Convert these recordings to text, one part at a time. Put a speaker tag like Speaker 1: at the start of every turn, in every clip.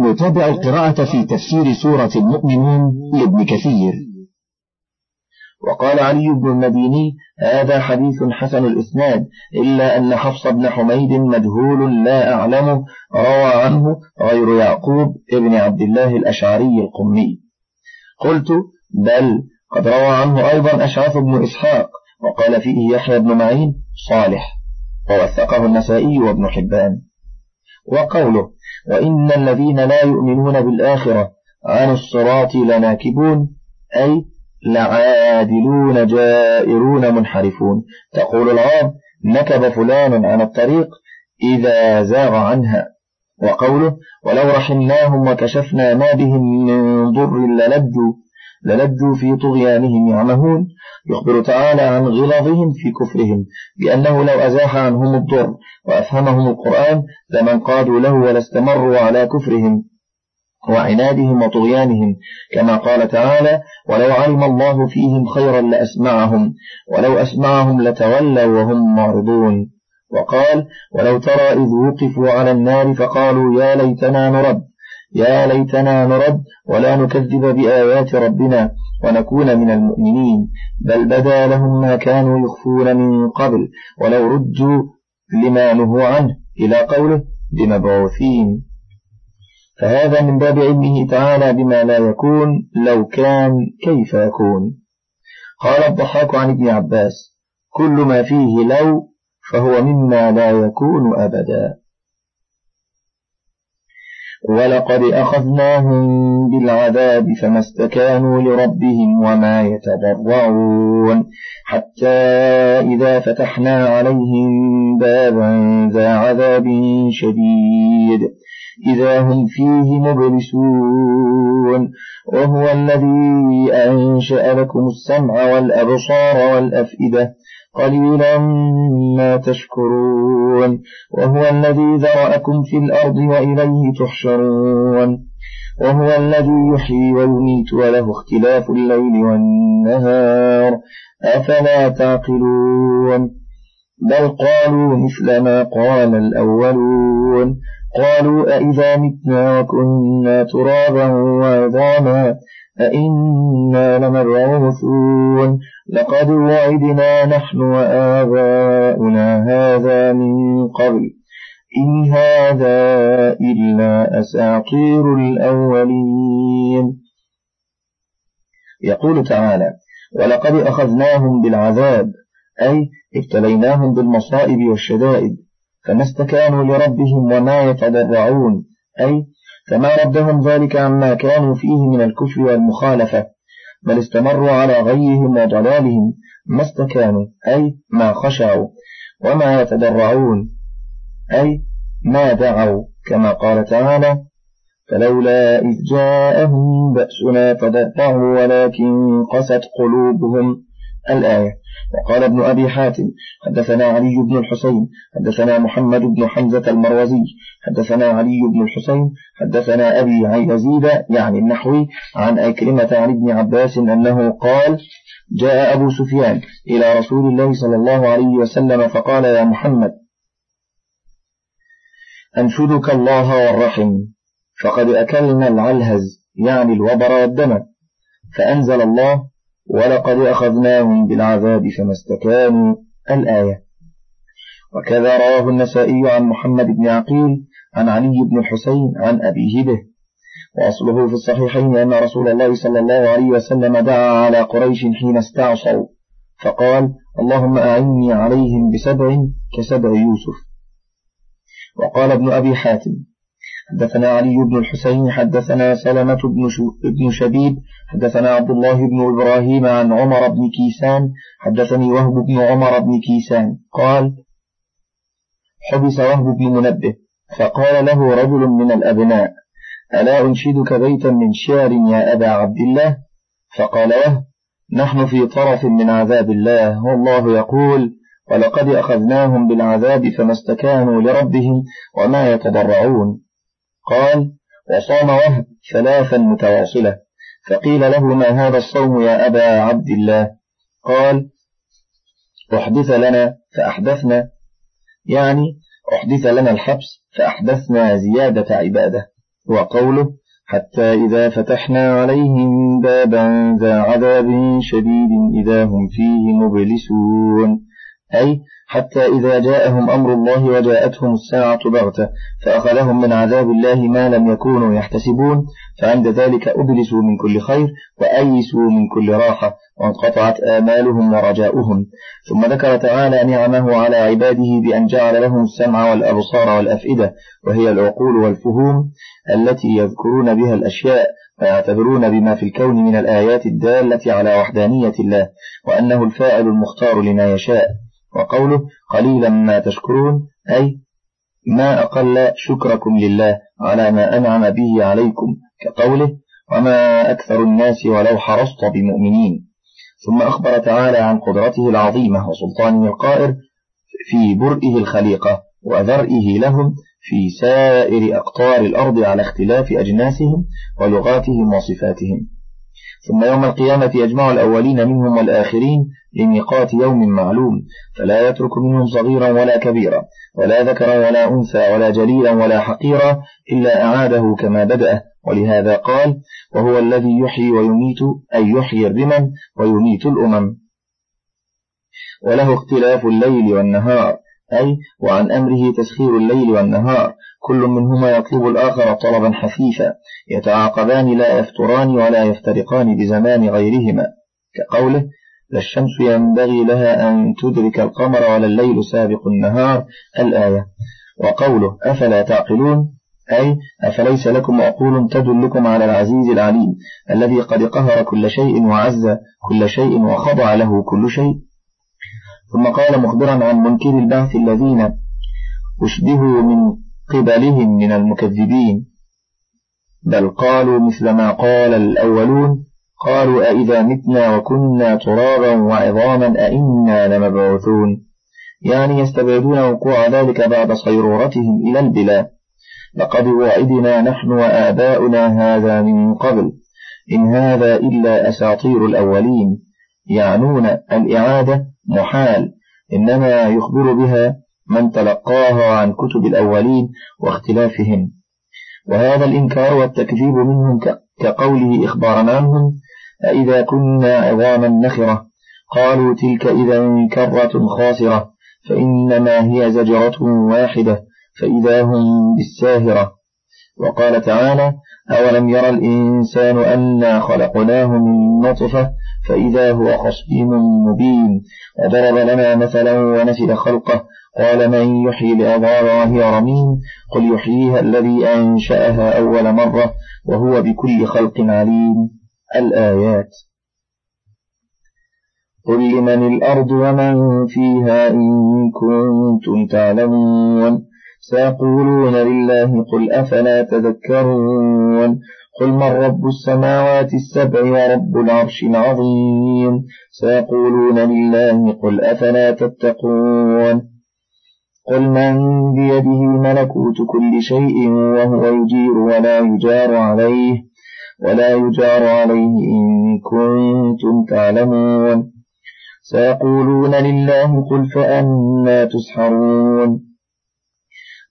Speaker 1: نتابع القراءة في تفسير سورة المؤمنون لابن كثير.
Speaker 2: وقال علي بن المديني هذا حديث حسن الإسناد إلا أن حفص بن حميد مجهول لا أعلمه روى عنه غير يعقوب ابن عبد الله الأشعري القمي. قلت بل قد روى عنه أيضا أشعث بن إسحاق وقال فيه يحيى بن معين صالح. ووثقه النسائي وابن حبان. وقوله وإن الذين لا يؤمنون بالآخرة عن الصراط لناكبون أي لعادلون جائرون منحرفون. تقول العرب نكب فلان عن الطريق إذا زاغ عنها. وقوله ولو رحمناهم وكشفنا ما بهم من ضر للدوا للدوا في طغيانهم يعمهون يخبر تعالى عن غلظهم في كفرهم بأنه لو أزاح عنهم الضر وأفهمهم القرآن لمن قادوا له ولاستمروا على كفرهم وعنادهم وطغيانهم كما قال تعالى ولو علم الله فيهم خيرا لأسمعهم ولو أسمعهم لتولوا وهم معرضون وقال ولو ترى إذ وقفوا على النار فقالوا يا ليتنا نرد يا ليتنا نرد ولا نكذب بآيات ربنا ونكون من المؤمنين بل بدا لهم ما كانوا يخفون من قبل ولو ردوا لما نهوا عنه إلى قوله بمبعوثين فهذا من باب علمه تعالى بما لا يكون لو كان كيف يكون. قال الضحاك عن ابن عباس كل ما فيه لو فهو مما لا يكون أبدا. ولقد أخذناهم بالعذاب فما استكانوا لربهم وما يتضرعون حتى إذا فتحنا عليهم بابا ذا عذاب شديد. إذا هم فيه مبلسون. وهو الذي أنشأ لكم السمع والأبصار والأفئدة. قليلا ما تشكرون وهو الذي ذرأكم في الأرض وإليه تحشرون وهو الذي يحيي ويميت وله اختلاف الليل والنهار. أفلا تعقلون؟ بل قالوا مثل ما قال الأولون. قالوا أئذا متنا وكنا ترابا وعظاما أئنا لمبعوثون. لقد وعدنا نحن وآباؤنا هذا من قبل. إن هذا إلا أساطير الأولين. يقول تعالى ولقد أخذناهم بالعذاب أي ابتليناهم بالمصائب والشدائد فما استكانوا لربهم وما يتضرعون أي فما ردهم ذلك عما كانوا فيه من الكفر والمخالفة بل استمروا على غيهم وضلالهم ما استكانوا أي ما خشعوا وما يتضرعون أي ما دعوا كما قال تعالى فلولا إذ جاءهم بأسنا تضرعوا ولكن قست قلوبهم الآية. وقال ابن أبي حاتم حدثنا علي بن الحسين حدثنا محمد بن حمزة المروزي حدثنا علي بن الحسين حدثنا أبي عن يزيد يعني النحوي عن أكرمة عن ابن عباس أنه قال جاء أبو سفيان إلى رسول الله صلى الله عليه وسلم فقال يا محمد أنشدك الله والرحم فقد أكلنا العلهز يعني الوبر والدم فأنزل الله ولقد أخذناهم بالعذاب فما استكانوا الآية. وكذا رواه النسائي عن محمد بن عقيل عن علي بن الحسين عن أبيه به وأصله في الصحيحين أن رسول الله صلى الله عليه وسلم دعا على قريش حين استعصوا فقال اللهم أعني عليهم بسبع كسبع يوسف. وقال ابن أبي حاتم حدثنا علي بن الحسين حدثنا سلمة بن, بن شبيب حدثنا عبد الله بن إبراهيم عن عمر بن كيسان حدثني وهب بن عمر بن كيسان قال حبس وهب بن منبه فقال له رجل من الأبناء ألا أنشدك بيتا من شعر يا أبا عبد الله؟ فقال وهب نحن في طرف من عذاب الله والله يقول ولقد أخذناهم بالعذاب فما استكانوا لربهم وما يتضرعون. قال وصام وهب ثلاثا متواصلة فقيل له ما هذا الصوم يا أبا عبد الله؟ قال أحدث لنا فأحدثنا يعني أحدث لنا الحبس فأحدثنا زيادة عبادة وقوله حتى إذا فتحنا عليهم بابا ذا عذاب شديد إذا هم فيه مبلسون. أي حتى إذا جاءهم أمر الله وجاءتهم الساعة بغتة فأخذهم من عذاب الله ما لم يكونوا يحتسبون فعند ذلك أبلسوا من كل خير وأيسوا من كل راحة وانقطعت آمالهم ورجاؤهم. ثم ذكر تعالى نعمه على عباده بأن جعل لهم السمع والأبصار والأفئدة وهي العقول والفهوم التي يذكرون بها الأشياء ويعتبرون بما في الكون من الآيات الدالة على وحدانية الله وأنه الفاعل المختار لما يشاء. وقوله قليلا ما تشكرون أي ما أقل شكركم لله على ما أنعم به عليكم كقوله وما أكثر الناس ولو حرصت بمؤمنين. ثم أخبر تعالى عن قدرته العظيمة وسلطانه القائر في برئه الخليقة وذرئه لهم في سائر أقطار الأرض على اختلاف أجناسهم ولغاتهم وصفاتهم. ثم يوم القيامة يجمع الأولين منهم والآخرين لميقات يوم معلوم فلا يترك منهم صغيرا ولا كبيرا ولا ذكرا ولا أنثى ولا جليلا ولا حقيرا إلا أعاده كما بدأ ولهذا قال وهو الذي يحيي ويميت أي يحيي الرمم ويميت الأمم. وله اختلاف الليل والنهار أي وعن أمره تسخير الليل والنهار كل منهما يطلب الآخر طلبا حثيثا يتعاقبان لا يفتران ولا يفترقان بزمان غيرهما. كقوله لا الشمس ينبغي لها أن تدرك القمر ولا الليل سابق النهار الآية. وقوله أفلا تعقلون؟ أي أفليس لكم عقول تدلكم على العزيز العليم الذي قد قهر كل شيء وعز كل شيء وخضع له كل شيء. ثم قال مخبرا عن منكر البعث الذين أشبهوا من قبلهم من المكذبين. بل قالوا مثل ما قال الأولون قالوا أئذا متنا وكنا ترابا وعظاما أئنا لمبعوثون. يعني يستبعدون وقوع ذلك بعد صيرورتهم إلى البلاد. لقد وعدنا نحن وآباؤنا هذا من قبل. إن هذا إلا أساطير الأولين. يعنون الإعادة محال. إنما يخبر بها من تلقاها عن كتب الأولين واختلافهم. وهذا الإنكار والتكذيب منهم كقوله إخبارا عنهم أئذا كنا عظاما نخرة. قالوا تلك إذا كرة خاسرة فإنما هي زجرة واحدة فإذا هم بالساهرة. وقال تعالى أولم يرى الإنسان أنا خلقناه من نطفة فإذا هو خصيم مبين. وضرب لنا مثلا ونسل خلقه قال من يحيي العظام وهي رميم قل يحييها الذي أنشأها أول مرة وهو بكل خلق عليم. الآيات. قل لمن الأرض ومن فيها إن كنتم تعلمون. سيقولون لله قل أفلا تذكرون. قل من رب السماوات السبع ورب العرش العظيم. سيقولون لله قل أفلا تتقون. قل من بيده ملكوت كل شيء وهو يجير ولا يجار عليه ولا يجار عليه إن كنتم تعلمون سيقولون لله قل فأنا تسحرون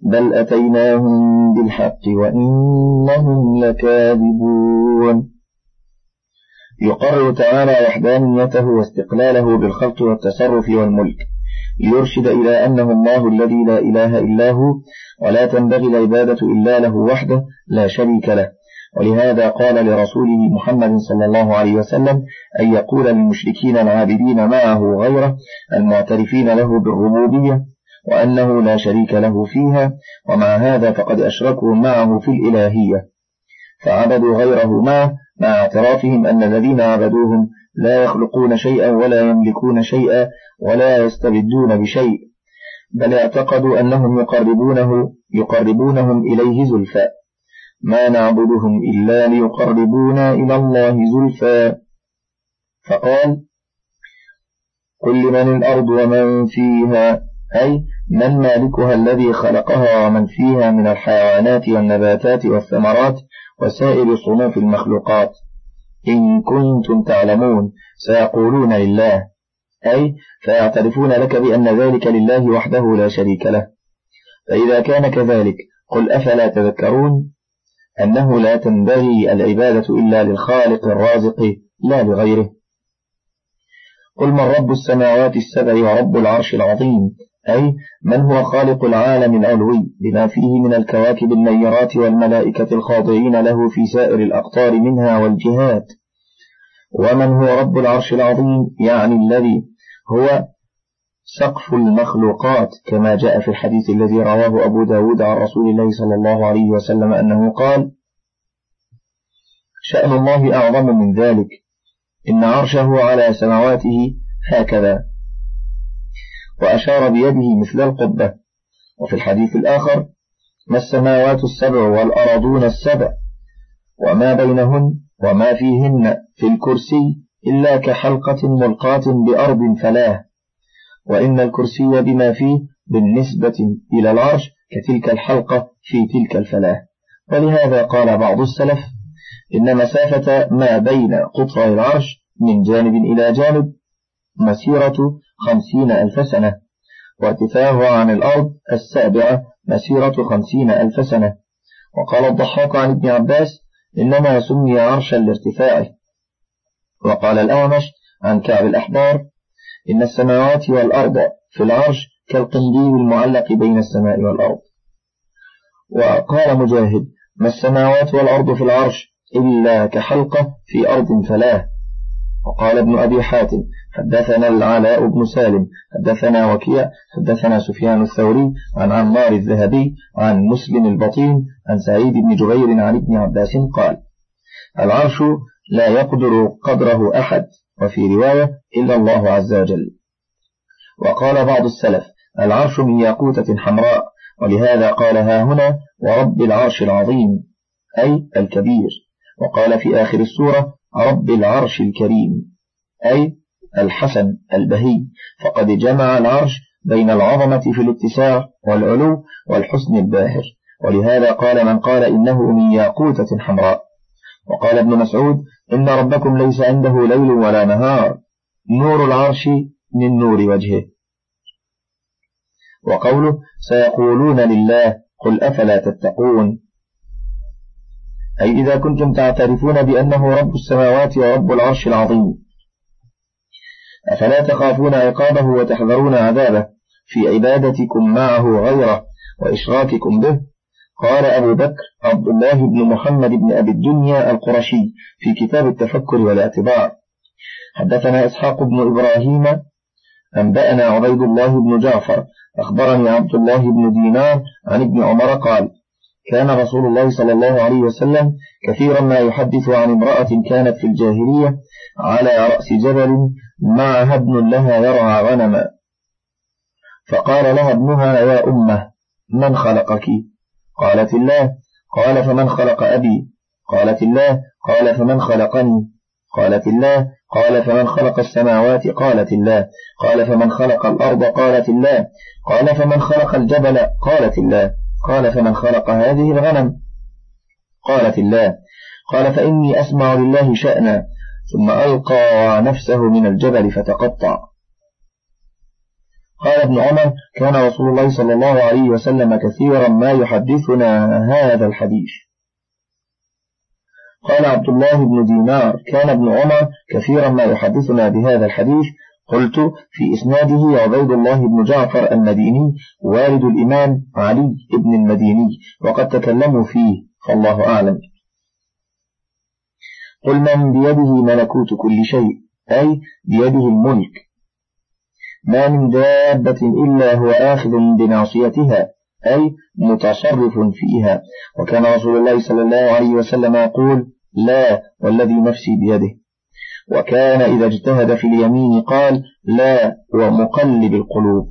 Speaker 2: بل أتيناهم بالحق وإنهم لكاذبون يقرر تعالى وحدانيته واستقلاله بالخلق والتصرف والملك ليرشد إلى أنه الله الذي لا إله إلا هو ولا تنبغي العبادة إلا له وحده لا شريك له. ولهذا قال لرسوله محمد صلى الله عليه وسلم أن يقول للمشركين العابدين معه غيره المعترفين له بالربوبية وأنه لا شريك له فيها ومع هذا فقد أشركوا معه في الإلهية. فعبدوا غيره معه مع اعترافهم أن الذين عبدوهم لا يخلقون شيئا ولا يملكون شيئا ولا يستبدون بشيء بل اعتقدوا أنهم يقربونه يقربونهم إليه زلفى. ما نعبدهم إلا ليقربونا إلى الله زلفى. فقال قل لمن الأرض ومن فيها؟ أي من مالكها الذي خلقها ومن فيها من الحيوانات والنباتات والثمرات وسائر صنوف المخلوقات. إن كنتم تعلمون سيقولون لله. أي فيعترفون لك بأن ذلك لله وحده لا شريك له. فإذا كان كذلك قل أفلا تذكرون؟ أنه لا تنبغي العبادة إلا للخالق الرازق لا لغيره. قل من رب السماوات السبع ورب العرش العظيم أي من هو خالق العالم العلوي بما فيه من الكواكب النيرات والملائكة الخاضعين له في سائر الأقطار منها والجهات. ومن هو رب العرش العظيم؟ يعني الذي هو سقف المخلوقات كما جاء في الحديث الذي رواه أبو داود عن رسول الله صلى الله عليه وسلم أنه قال شأن الله أعظم من ذلك. إن عرشه على سماواته هكذا. وأشار بيده مثل القبة. وفي الحديث الآخر ما السماوات السبع والأرضون السبع؟ وما بينهن وما فيهن في الكرسي إلا كحلقة ملقاة بأرض فلاه. وإن الكرسي بما فيه بالنسبة إلى العرش كتلك الحلقة في تلك الفلاة. ولهذا قال بعض السلف إن مسافة ما بين قطري العرش من جانب إلى جانب مسيرة خمسين ألف سنة. وارتفاعه عن الأرض السابعة مسيرة خمسين ألف سنة. وقال الضحاك عن ابن عباس إنما سمي عرشا لارتفاعه. وقال الأعمش عن كعب الأحبار إن السماوات والأرض في العرش كالقنديل المعلق بين السماء والأرض. وقال مجاهد ما السماوات والأرض في العرش إلا كحلقة في أرض فلاه. وقال ابن أبي حاتم حدثنا العلاء بن سالم حدثنا وكيع حدثنا سفيان الثوري عن عمار الذهبي عن مسلم البطين عن سعيد بن جبير عن ابن عباس قال العرش لا يقدر قدره أحد وفي رواية إلا الله عز وجل. وقال بعض السلف العرش من ياقوتة حمراء ولهذا قال ها هنا ورب العرش العظيم أي الكبير. وقال في آخر السورة رب العرش الكريم أي الحسن البهي. فقد جمع العرش بين العظمة في الاتساع والعلو والحسن الباهر. ولهذا قال من قال إنه من ياقوتة حمراء. وقال ابن مسعود إن ربكم ليس عنده ليل ولا نهار. نور العرش من نور وجهه. وقوله سيقولون لله قل أفلا تتقون؟ أي إذا كنتم تعترفون بأنه رب السماوات ورب العرش العظيم. أفلا تخافون عقابه وتحذرون عذابه في عبادتكم معه غيره وإشراككم به؟ قال أبو بكر عبد الله بن محمد بن أبي الدنيا القرشي في كتاب التفكر والاعتبار. حدثنا إسحاق بن إبراهيم أنبأنا عبيد الله بن جعفر أخبرني عبد الله بن دينار عن ابن عمر قال كان رسول الله صلى الله عليه وسلم كثيرا ما يحدث عن امرأة كانت في الجاهلية على رأس جبل معها ابن لها يرعى غنما. فقال لها ابنها يا أمة من خلقك؟ قالت الله قال فمن خلق أبي؟ قالت الله قال فمن خلقني؟ قالت الله قال فمن خلق السماوات؟ قالت الله قال فمن خلق الأرض؟ قالت الله قال فمن خلق الجبل؟ قالت الله قال فمن خلق هذه الغنم؟ قالت الله. قال فإني أسمع لله شأنا ثم ألقى نفسه من الجبل فتقطع. قال ابن عمر كان رسول الله صلى الله عليه وسلم كثيرا ما يحدثنا هذا الحديث. قال عبد الله بن دينار كان ابن عمر كثيرا ما يحدثنا بهذا الحديث قلت في إسناده عبيد الله بن جعفر المديني والد الإمام علي بن المديني وقد تكلموا فيه فالله أعلم. قل من بيده ملكوت كل شيء أي بيده الملك. ما من دابة إلا هو آخذ بناصيتها أي متصرف فيها. وكان رسول الله صلى الله عليه وسلم يقول لا والذي نفسي بيده. وكان إذا اجتهد في اليمين قال لا ومقلب القلوب.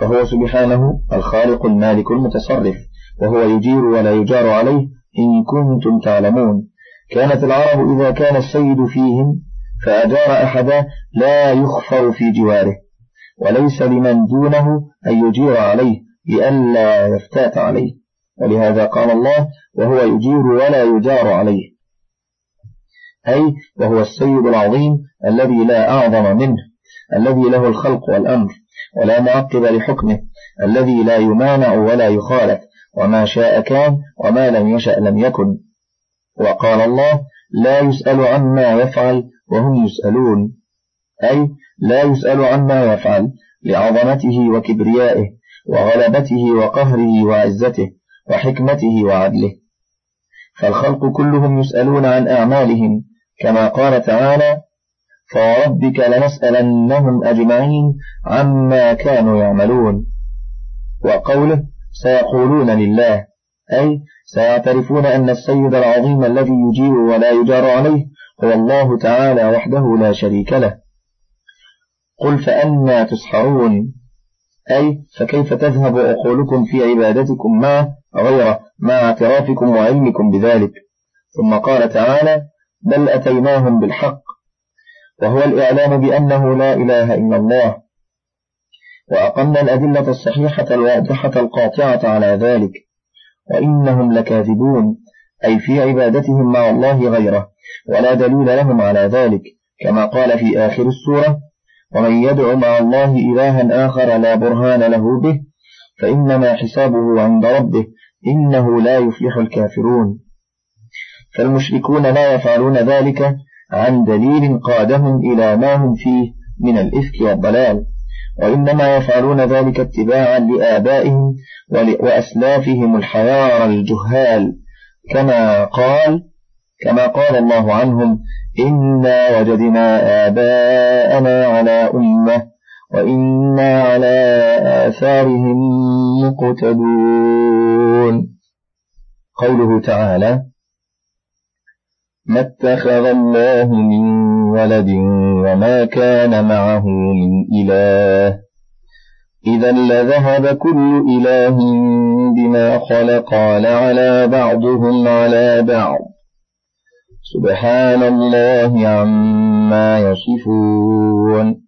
Speaker 2: فهو سبحانه الخالق المالك المتصرف وهو يجير ولا يجار عليه إن كنتم تعلمون. كانت العرب إذا كان السيد فيهم فأجار أحدا لا يخفر في جواره. وليس لمن دونه أن يجير عليه لئلا يفتات عليه. ولهذا قال الله وهو يجير ولا يجار عليه. أي وهو السيد العظيم الذي لا أعظم منه الذي له الخلق والأمر ولا معقب لحكمه الذي لا يمانع ولا يخالف وما شاء كان وما لم يشأ لم يكن. وقال الله لا يسأل عما يفعل وهم يسألون. أي لا يسأل عما يفعل لعظمته وكبريائه وغلبته وقهره وعزته وحكمته وعدله. فالخلق كلهم يسألون عن أعمالهم كما قال تعالى فوربك لنسألنهم أجمعين عما كانوا يعملون. وقوله سيقولون لله أي سيعترفون أن السيد العظيم الذي يجير ولا يجار عليه هو الله تعالى وحده لا شريك له. قل فأنا تسحرون. أي فكيف تذهب عقولكم في عبادتكم معه غير مع اعترافكم وعلمكم بذلك. ثم قال تعالى بل أتيناهم بالحق. وهو الإعلام بأنه لا إله إلا الله. وأقمنا الأدلة الصحيحة الواضحة القاطعة على ذلك. وإنهم لكاذبون أي في عبادتهم مع الله غيره ولا دليل لهم على ذلك كما قال في آخر السورة ومن يدع مع الله إلها آخر لا برهان له به فإنما حسابه عند ربه إنه لا يفلح الكافرون. فالمشركون لا يفعلون ذلك عن دليل قادهم إلى ما هم فيه من الإفك والضلال وإنما يفعلون ذلك اتباعا لآبائهم وأسلافهم الحيار الجهال. كما قال كما قال الله عنهم إنا وجدنا آباءنا على أمة وإنا على آثارهم مقتدون. قوله تعالى ما اتخذ الله من ولد وما كان معه من إله. إذا لذهب كل إله بما خلق على بعضهم على بعض. سبحان الله عما يصفون.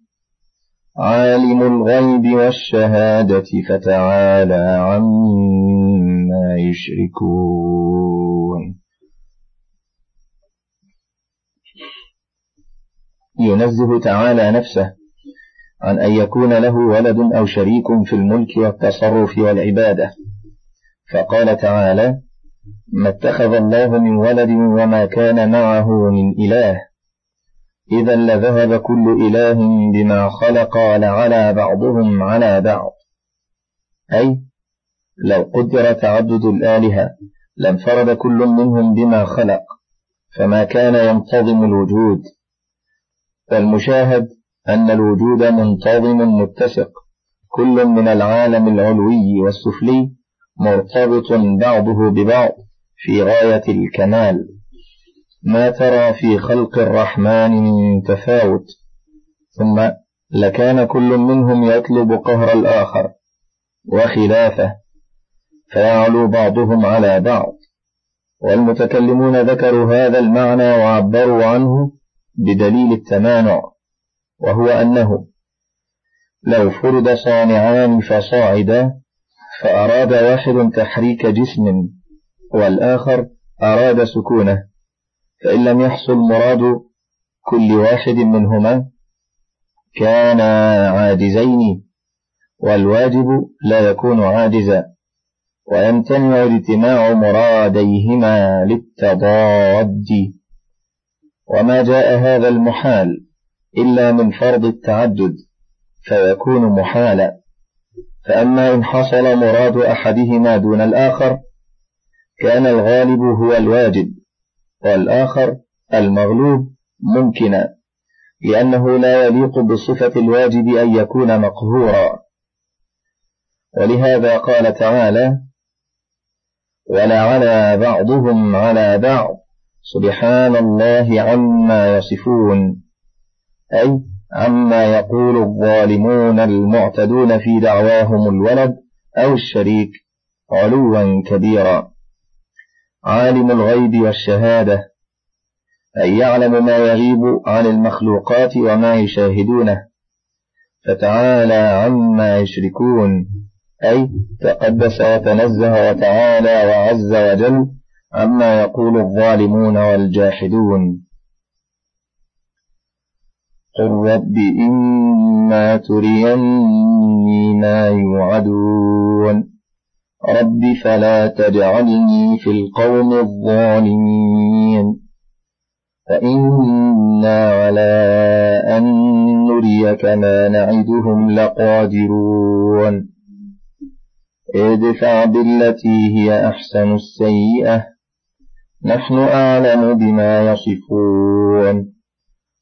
Speaker 2: عالم الغيب والشهادة فتعالى عما يشركون. ينزه تعالى نفسه عن أن يكون له ولد أو شريك في الملك والتصرف والعبادة. فقال تعالى ما اتخذ الله من ولد وما كان معه من إله إذا لذهب كل إله بما خلق لعلى بعضهم على بعض. أي لو قدر تعدد الآلهة لانفرد كل منهم بما خلق فما كان ينتظم الوجود. فالمشاهد أن الوجود منتظم متسق كل من العالم العلوي والسفلي مرتبط بعضه ببعض في غاية الكمال. ما ترى في خلق الرحمن من تفاوت ثم لكان كل منهم يطلب قهر الآخر وخلافه فيعلو بعضهم على بعض. والمتكلمون ذكروا هذا المعنى وعبروا عنه بدليل التمانع وهو أنه لو فرد صانعان فصاعدا فأراد واحد تحريك جسم والآخر أراد سكونه. فإن لم يحصل مراد كل واحد منهما كانا عاجزين والواجب لا يكون عاجزا ويمتنع اجتماع مراديهما للتضاد. وما جاء هذا المحال إلا من فرض التعدد فيكون محالا. فأما إن حصل مراد أحدهما دون الآخر كان الغالب هو الواجب. والآخر المغلوب ممكنا لأنه لا يليق بصفة الواجب أن يكون مقهورا. ولهذا قال تعالى ولعلى بعضهم على بعض سبحان الله عما يصفون أي عما يقول الظالمون المعتدون في دعواهم الولد أو الشريك علوا كبيرا. عالم الغيب والشهادة أي يعلم ما يغيب عن المخلوقات وما يشاهدونه. فتعالى عما يشركون أي تقدس وتنزه وتعالى وعز وجل عما يقول الظالمون والجاحدون. قل رب إما تريني ما يوعدون. رب فلا تجعلني في القوم الظالمين فإنا على أن نريك ما نعدهم لقادرون ادفع بالتي هي أحسن السيئة نحن أعلم بما يصفون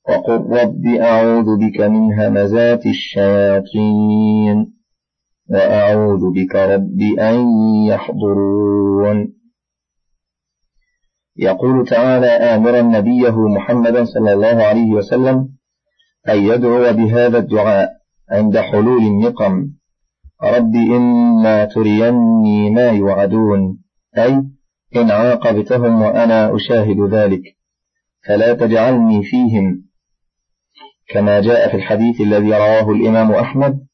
Speaker 2: وقل رب أعوذ بك من همزات الشياطين وأعوذ بك رب أن يحضرون. يقول تعالى آمرا نبيه محمدا صلى الله عليه وسلم أن يدعو بهذا الدعاء عند حلول النقم. رب إما تريني ما يوعدون أي إن عاقبتهم وأنا أشاهد ذلك فلا تجعلني فيهم. كما جاء في الحديث الذي رواه الإمام أحمد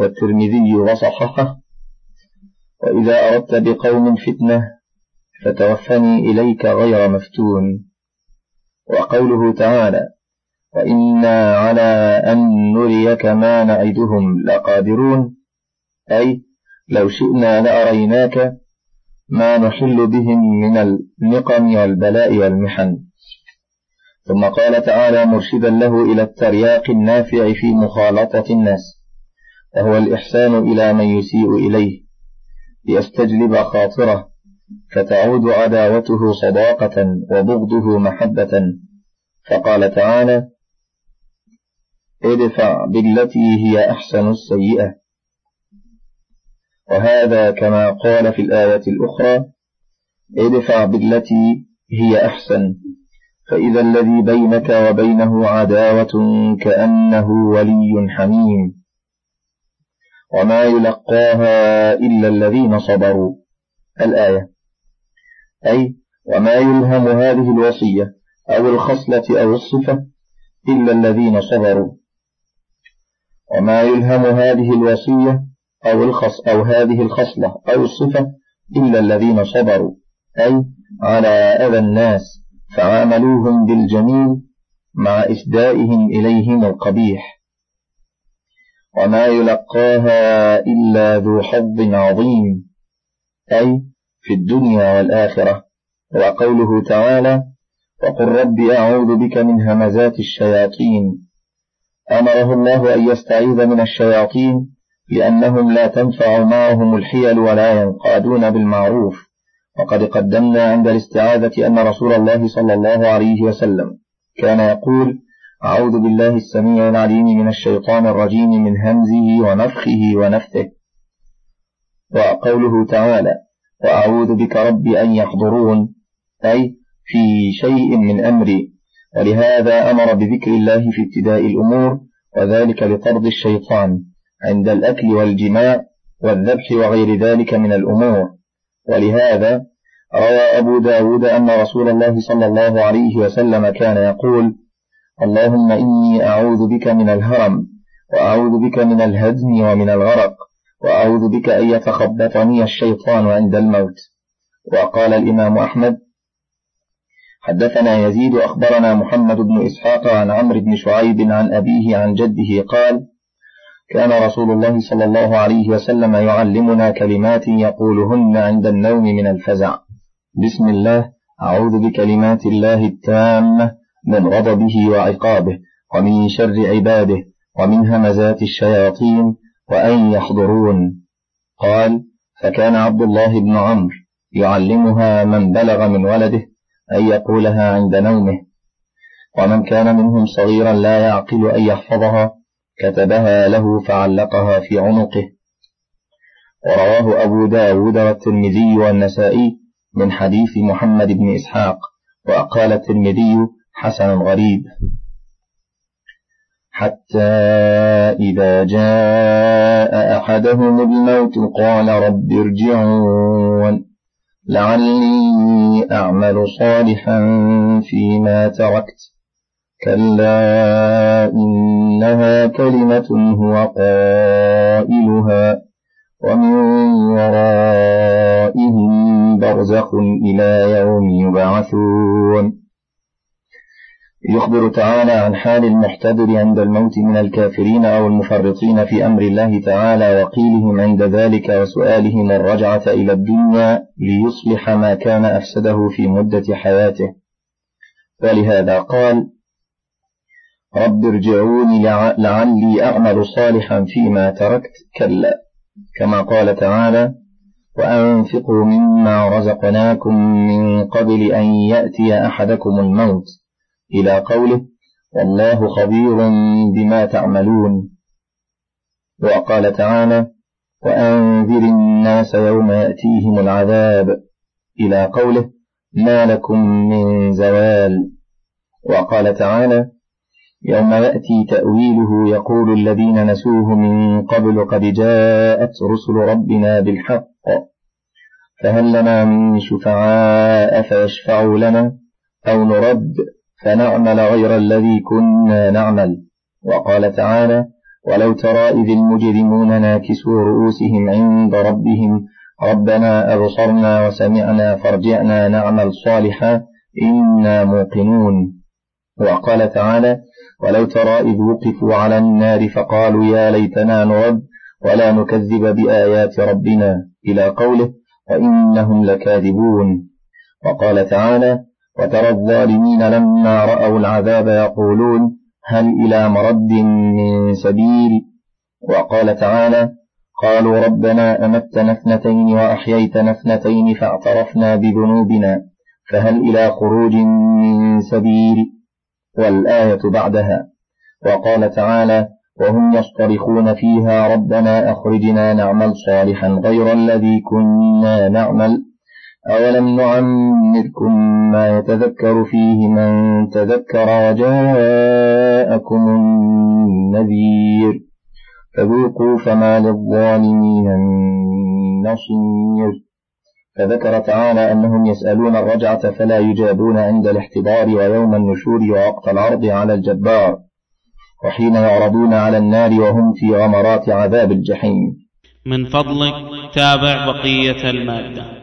Speaker 2: والترمذي وصححه. وإذا أردت بقوم فتنة فتوفني إليك غير مفتون. وقوله تعالى وإنا على أن نريك ما نعدهم لقادرون. أي لو شئنا لأريناك ما نحل بهم من النقم والبلاء والمحن. ثم قال تعالى مرشدا له إلى الترياق النافع في مخالطة الناس. وهو الإحسان إلى من يسيء إليه ليستجلب خاطره فتعود عداوته صداقة وبغضه محبة. فقال تعالى ادفع بالتي هي أحسن السيئة. وهذا كما قال في الآية الأخرى ادفع بالتي هي أحسن. فإذا الذي بينك وبينه عداوة كأنه ولي حميم. وما يلقاها إلا الذين صبروا. الآية. أي وما يلهم هذه الوصية أو الخصلة أو الصفة إلا الذين صبروا. وما يلهم هذه الوصية أو الخص أو هذه الخصلة أو الصفة إلا الذين صبروا. أي على أذى الناس فعاملوهم بالجميل مع إسدائهم إليهم القبيح. وما يلقاها إلا ذو حظ عظيم. أي في الدنيا والآخرة. وقوله تعالى وقل رب أعوذ بك من همزات الشياطين. أمره الله أن يستعيذ من الشياطين لأنهم لا تنفع معهم الحيل ولا ينقادون بالمعروف. وقد قدمنا عند الاستعاذة أن رسول الله صلى الله عليه وسلم كان يقول أعوذ بالله السميع العليم من الشيطان الرجيم من همزه ونفخه ونفثه. وقوله تعالى وأعوذ بك رب أن يحضرون أي في شيء من أمري. ولهذا أمر بذكر الله في ابتداء الأمور وذلك لطرد الشيطان عند الأكل والجماع والذبح وغير ذلك من الأمور. ولهذا روى أبو داود أن رسول الله صلى الله عليه وسلم كان يقول اللهم إني أعوذ بك من الهرم وأعوذ بك من الهدم ومن الغرق وأعوذ بك أن يتخبطني الشيطان عند الموت. وقال الإمام أحمد حدثنا يزيد أخبرنا محمد بن إسحاق عن عمرو بن شعيب عن أبيه عن جده قال كان رسول الله صلى الله عليه وسلم يعلمنا كلمات يقولهن عند النوم من الفزع. بسم الله أعوذ بكلمات الله التامة. من غضبه وعقابه ومن شر عباده ومن همزات الشياطين وأن يحضرون. قال فكان عبد الله بن عمرو يعلمها من بلغ من ولده أن يقولها عند نومه. ومن كان منهم صغيرا لا يعقل أن يحفظها كتبها له فعلقها في عنقه. ورواه أبو داود والترمذي والنسائي من حديث محمد بن إسحاق وقال الترمذي حسن غريب. حتى إذا جاء أحدهم الموت قال رب ارجعون. لعلي أعمل صالحا فيما تركت. كلا إنها كلمة هو قائلها ومن ورائهم برزخ إلى يوم يبعثون. يخبر تعالى عن حال المحتضر عند الموت من الكافرين أو المفرطين في أمر الله تعالى وقيلهم عند ذلك وسؤالهم الرجعة إلى الدنيا ليصلح ما كان أفسده في مدة حياته. ولهذا قال رب ارجعوني لعلي أعمل صالحا فيما تركت. كلا. كما قال تعالى وأنفقوا مما رزقناكم من قبل أن يأتي أحدكم الموت. إلى قوله والله خبير بما تعملون. وقال تعالى وأنذر الناس يوم يأتيهم العذاب. إلى قوله ما لكم من زوال. وقال تعالى يوم يأتي تأويله يقول الذين نسوه من قبل قد جاءت رسل ربنا بالحق. فهل لنا من شفعاء فيشفعوا لنا أو نرد؟ فنعمل غير الذي كنا نعمل. وقال تعالى ولو ترى إذ المجرمون ناكسوا رؤوسهم عند ربهم ربنا أبصرنا وسمعنا فارجعنا نعمل صالحا إنا موقنون. وقال تعالى ولو ترى إذ وقفوا على النار فقالوا يا ليتنا نرد ولا نكذب بآيات ربنا إلى قوله وإنهم لكاذبون. وقال تعالى وترى الظالمين لما رأوا العذاب يقولون هل إلى مرد من سبيل؟ وقال تعالى قالوا ربنا أمتنا اثنتين وأحييتنا اثنتين فاعترفنا بذنوبنا فهل إلى خروج من سبيل؟ والآية بعدها. وقال تعالى وهم يصطرخون فيها ربنا أخرجنا نعمل صالحا غير الذي كنا نعمل. أولم نعمركم ما يتذكر فيه من تذكر وجاءكم النذير فذوقوا فما للظالمين من نصير فذكر تعالى أنهم يسألون الرجعة فلا يجابون عند الاحتضار ويوم النشور ووقت العرض على الجبار وحين يعرضون على النار وهم في غمرات عذاب الجحيم
Speaker 3: من فضلك تابع بقية المادة.